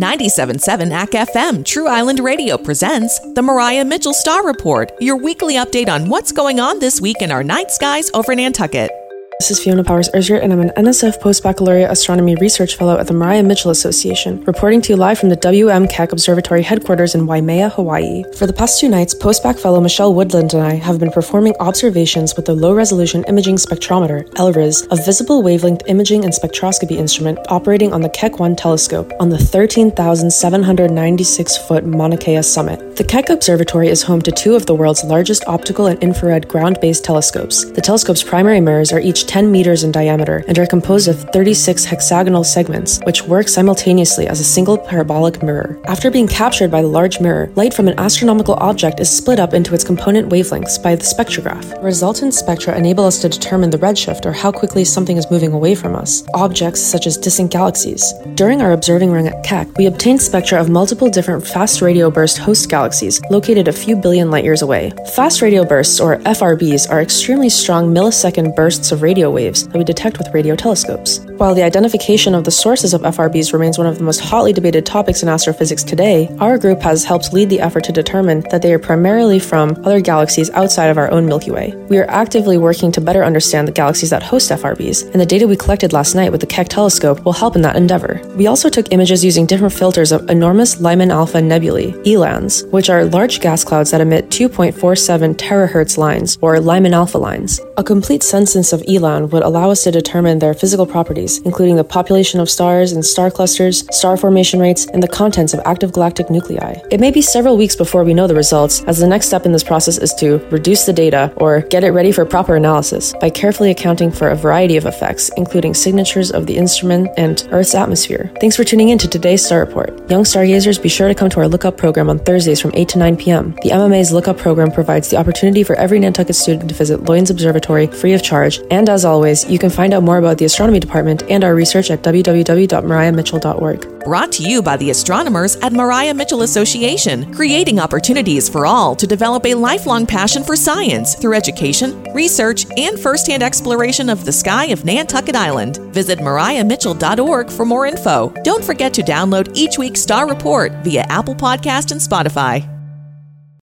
97.7 ACK FM True Island Radio presents the Maria Mitchell Star Report, your weekly update on what's going on this week in our night skies over Nantucket. This is Fiona Powers Ozyurt, and I'm an NSF Post Baccalaureate Astronomy Research Fellow at the Maria Mitchell Association, reporting to you live from the WM Keck Observatory headquarters in Waimea, Hawaii. For the past two nights, Postbac Fellow Michelle Woodland and I have been performing observations with the Low Resolution Imaging Spectrometer, LRIS, a visible wavelength imaging and spectroscopy instrument operating on the Keck 1 telescope on the 13,796 foot Mauna Kea summit. The Keck Observatory is home to two of the world's largest optical and infrared ground based telescopes. The telescope's primary mirrors are each 10 meters in diameter and are composed of 36 hexagonal segments, which work simultaneously as a single parabolic mirror. After being captured by the large mirror, light from an astronomical object is split up into its component wavelengths by the spectrograph. Resultant spectra enable us to determine the redshift or how quickly something is moving away from us, objects such as distant galaxies. During our observing run at Keck, we obtained spectra of multiple different fast radio burst host galaxies located a few billion light years away. Fast radio bursts, or FRBs, are extremely strong millisecond bursts of radio radio waves that we detect with radio telescopes. While the identification of the sources of FRBs remains one of the most hotly debated topics in astrophysics today, our group has helped lead the effort to determine that they are primarily from other galaxies outside of our own Milky Way. We are actively working to better understand the galaxies that host FRBs, and the data we collected last night with the Keck telescope will help in that endeavor. We also took images using different filters of enormous Lyman alpha nebulae, ELANs, which are large gas clouds that emit 2.47 terahertz lines, or Lyman alpha lines. A complete census of ELANs would allow us to determine their physical properties, including the population of stars and star clusters, star formation rates, and the contents of active galactic nuclei. It may be several weeks before we know the results, as the next step in this process is to reduce the data or get it ready for proper analysis by carefully accounting for a variety of effects, including signatures of the instrument and Earth's atmosphere. Thanks for tuning in to today's Star Report. Young stargazers, be sure to come to our lookup program on Thursdays from 8 to 9 p.m. The MMA's lookup program provides the opportunity for every Nantucket student to visit Loines Observatory free of charge, and as always, you can find out more about the astronomy department and our research at www.mariamitchell.org. Brought to you by the astronomers at Maria Mitchell Association, creating opportunities for all to develop a lifelong passion for science through education, research, and firsthand exploration of the sky of Nantucket Island. Visit mariamitchell.org for more info. Don't forget to download each week's Star Report via Apple Podcast and Spotify.